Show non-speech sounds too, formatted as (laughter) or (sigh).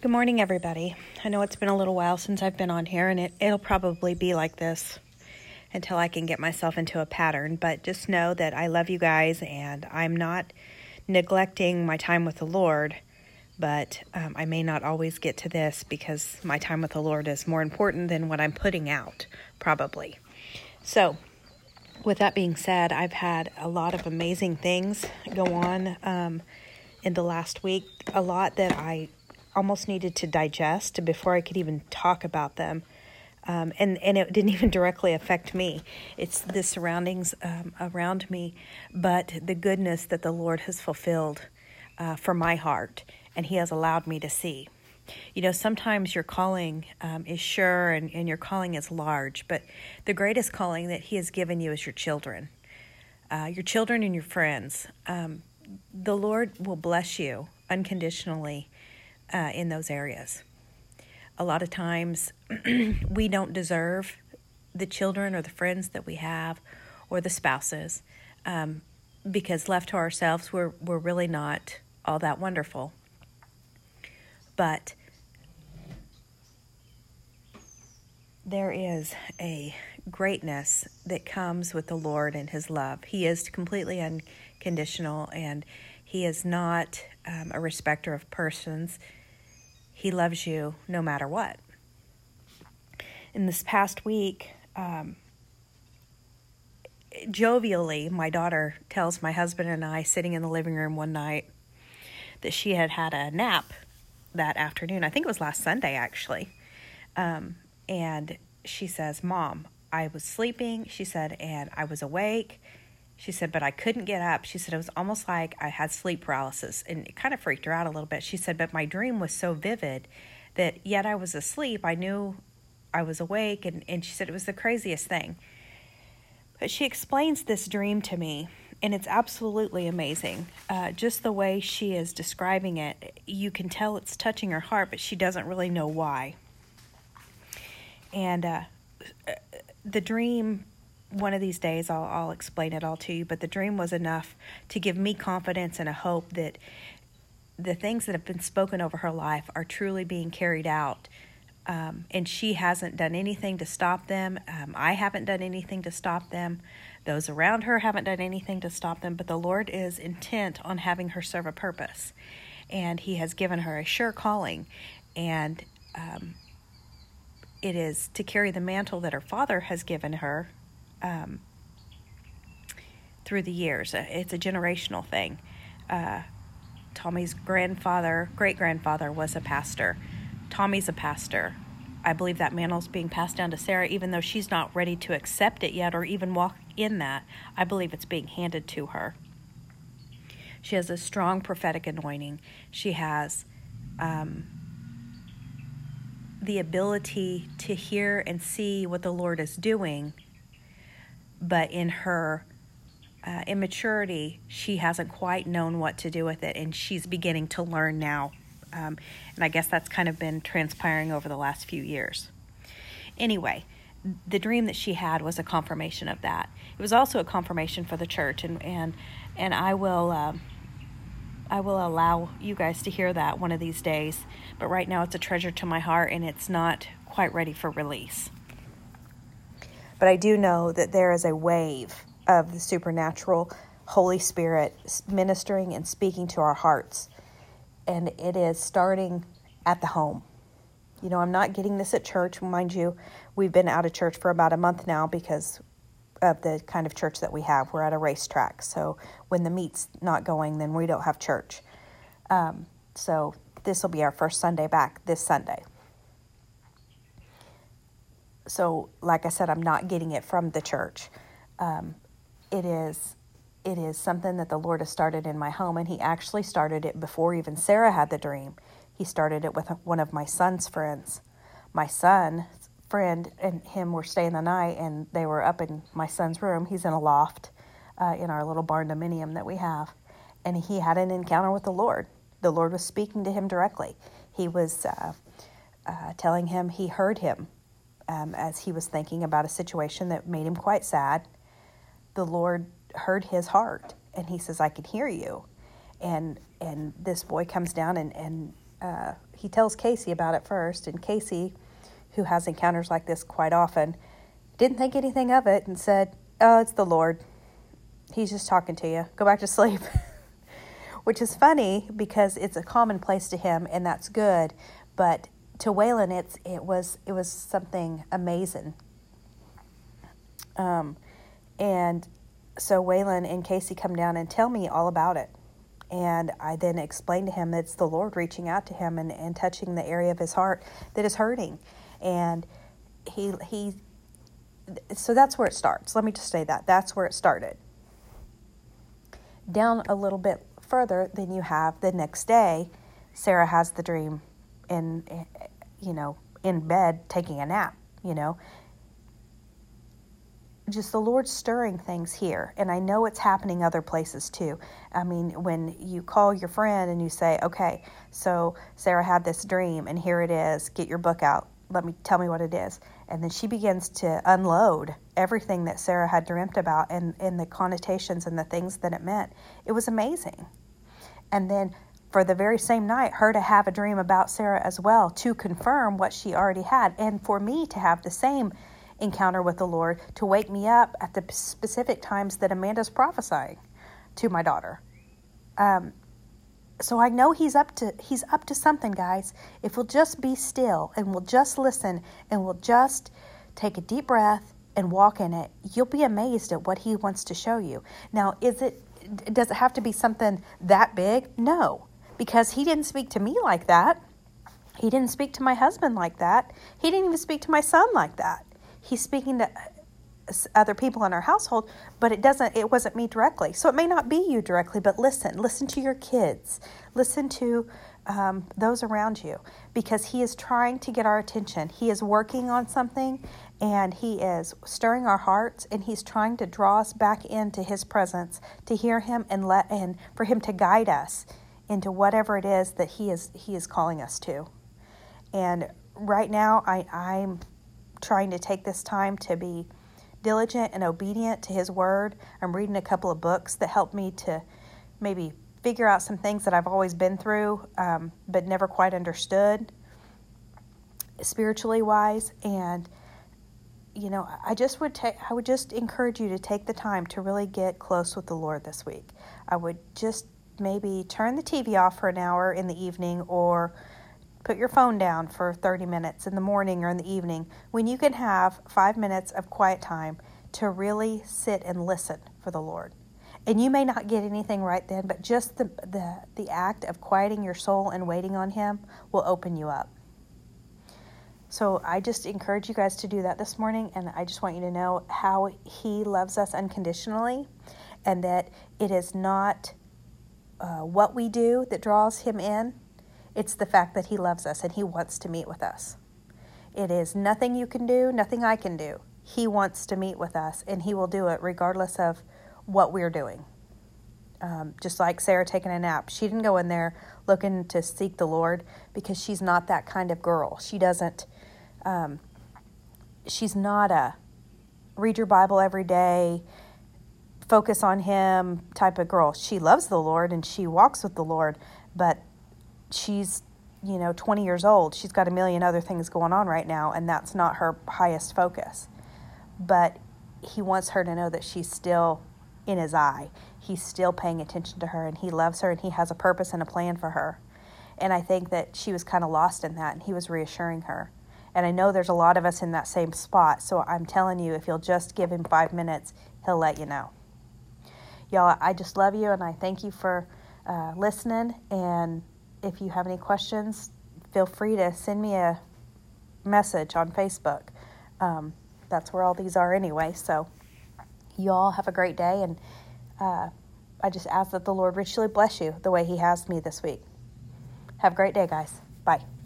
Good morning, everybody. I know it's been a little while since I've been on here, and it, it'll probably be like this until I can get myself into a pattern. But just know that I love you guys, and I'm not neglecting my time with the Lord. But um, I may not always get to this because my time with the Lord is more important than what I'm putting out, probably. So, with that being said, I've had a lot of amazing things go on um, in the last week. A lot that I almost needed to digest before I could even talk about them. Um, and, and it didn't (laughs) even directly affect me. It's the surroundings um, around me, but the goodness that the Lord has fulfilled uh, for my heart and He has allowed me to see. You know, sometimes your calling um, is sure and, and your calling is large, but the greatest calling that He has given you is your children, uh, your children and your friends. Um, the Lord will bless you unconditionally uh, in those areas. A lot of times (clears throat) we don't deserve the children or the friends that we have or the spouses um, because left to ourselves, we're, we're really not all that wonderful. But there is a greatness that comes with the Lord and His love. He is completely unconditional and He is not um, a respecter of persons. He loves you no matter what. In this past week, um, jovially, my daughter tells my husband and I, sitting in the living room one night, that she had had a nap that afternoon. I think it was last Sunday, actually. Um, and she says, Mom, I was sleeping, she said, and I was awake she said, but I couldn't get up. She said, it was almost like I had sleep paralysis and it kind of freaked her out a little bit. She said, but my dream was so vivid that yet I was asleep. I knew I was awake. And, and she said, it was the craziest thing. But she explains this dream to me, and it's absolutely amazing. Uh, just the way she is describing it, you can tell it's touching her heart, but she doesn't really know why. And uh, the dream one of these days I'll, I'll explain it all to you, but the dream was enough to give me confidence and a hope that the things that have been spoken over her life are truly being carried out. Um, and she hasn't done anything to stop them. Um, I haven't done anything to stop them. Those around her haven't done anything to stop them. But the Lord is intent on having her serve a purpose. And He has given her a sure calling. And um, it is to carry the mantle that her father has given her um, through the years. Uh, it's a generational thing. Uh, Tommy's grandfather, great grandfather, was a pastor. Tommy's a pastor. I believe that mantle's being passed down to Sarah, even though she's not ready to accept it yet or even walk in that. I believe it's being handed to her. She has a strong prophetic anointing. She has um, the ability to hear and see what the Lord is doing but in her uh, immaturity, she hasn't quite known what to do with it, and she's beginning to learn now. Um, and I guess that's kind of been transpiring over the last few years. Anyway, the dream that she had was a confirmation of that. It was also a confirmation for the church, and and and I will. Um, I will allow you guys to hear that one of these days, but right now it's a treasure to my heart and it's not quite ready for release. But I do know that there is a wave of the supernatural Holy Spirit ministering and speaking to our hearts. And it is starting at the home. You know, I'm not getting this at church. Mind you, we've been out of church for about a month now because of the kind of church that we have. We're at a racetrack. So when the meet's not going, then we don't have church. Um, so this will be our first Sunday back this Sunday so like I said, I'm not getting it from the church. Um, it is it is something that the Lord has started in my home, and He actually started it before even Sarah had the dream. He started it with one of my son's friends. My son's friend and him were staying the night, and they were up in my son's room. He's in a loft uh, in our little barndominium that we have, and he had an encounter with the Lord. The Lord was speaking to him directly. He was uh, uh, telling him he heard him um, as he was thinking about a situation that made him quite sad, the Lord heard his heart and he says, I can hear you. And and this boy comes down and, and uh, he tells Casey about it first, and Casey, who has encounters like this quite often, didn't think anything of it and said, "Oh, it's the Lord. He's just talking to you. Go back to (laughs) sleep." Which is funny because it's a commonplace to him, and that's good. But to Waylon, it's it was it was something amazing. Um, and so Waylon and Casey come down and tell me all about it. And I then explain to him that it's the Lord reaching out to him and, and touching the area of his heart that is hurting. And he he so that's where it starts. Let me just say that. That's where it started. Down a little bit further, then you have the next day, Sarah has the dream in you know, in bed taking a nap, you know, just the Lord stirring things here. And I know it's happening other places too. I mean, when you call your friend and you say, okay, so Sarah had this dream and here it is, get your book out. Let me tell me what it is. And then she begins to unload everything that Sarah had dreamt about and, and the connotations and the things that it meant. It was amazing. And then for the very same night, her to have a dream about Sarah as well to confirm what she already had, and for me to have the same encounter with the Lord to wake me up at the specific times that Amanda's prophesying to my daughter. Um, so I know he's up to he's up to something, guys. If we'll just be still and we'll just listen and we'll just take a deep breath and walk in it, you'll be amazed at what he wants to show you. Now, is it does it have to be something that big? No, because he didn't speak to me like that. He didn't speak to my husband like that. He didn't even speak to my son like that he's speaking to other people in our household but it doesn't it wasn't me directly so it may not be you directly but listen listen to your kids listen to um, those around you because he is trying to get our attention he is working on something and he is stirring our hearts and he's trying to draw us back into his presence to hear him and let and for him to guide us into whatever it is that he is he is calling us to. And right now i i'm trying to take this time to be diligent and obedient to His Word. I'm reading a couple of books that help me to maybe figure out some things that I've always been through um, but never quite understood spiritually wise. And you know i just would take i would just encourage you to take the time to really get close with the lord this week. I would just maybe turn the tv off for an hour in the evening or Put your phone down for 30 minutes in the morning or in the evening when you can have five minutes of quiet time to really sit and listen for the Lord. And you may not get anything right then, but just the, the, the act of quieting your soul and waiting on Him will open you up. So I just encourage you guys to do that this morning, and I just want you to know how He loves us unconditionally, and that it is not uh, what we do that draws Him in, it's the fact that He loves us and He wants to meet with us. It is nothing you can do, nothing I can do. He wants to meet with us, and He will do it regardless of what we're doing. Um, just like Sarah taking a nap. She didn't go in there looking to seek the Lord because she's not that kind of girl. She doesn't, um, she's not a read your Bible every day, focus on Him type of girl. She loves the Lord and she walks with the Lord, but she's you know 20 years old. She's got a million other things going on right now and that's not her highest focus. But he wants her to know that she's still in his eye. He's still paying attention to her and he loves her and he has a purpose and a plan for her. And i think that she was kind of lost in that and he was reassuring her. And i know there's a lot of us in that same spot so i'm telling you if you'll just give him five minutes he'll let you know y'all i just love you and i thank you for uh, listening and if you have any questions, feel free to send me a message on Facebook. Um, that's where all these are anyway. So, you all have a great day, and uh, I just ask that the Lord richly bless you the way He has me this week. Have a great day, guys. Bye.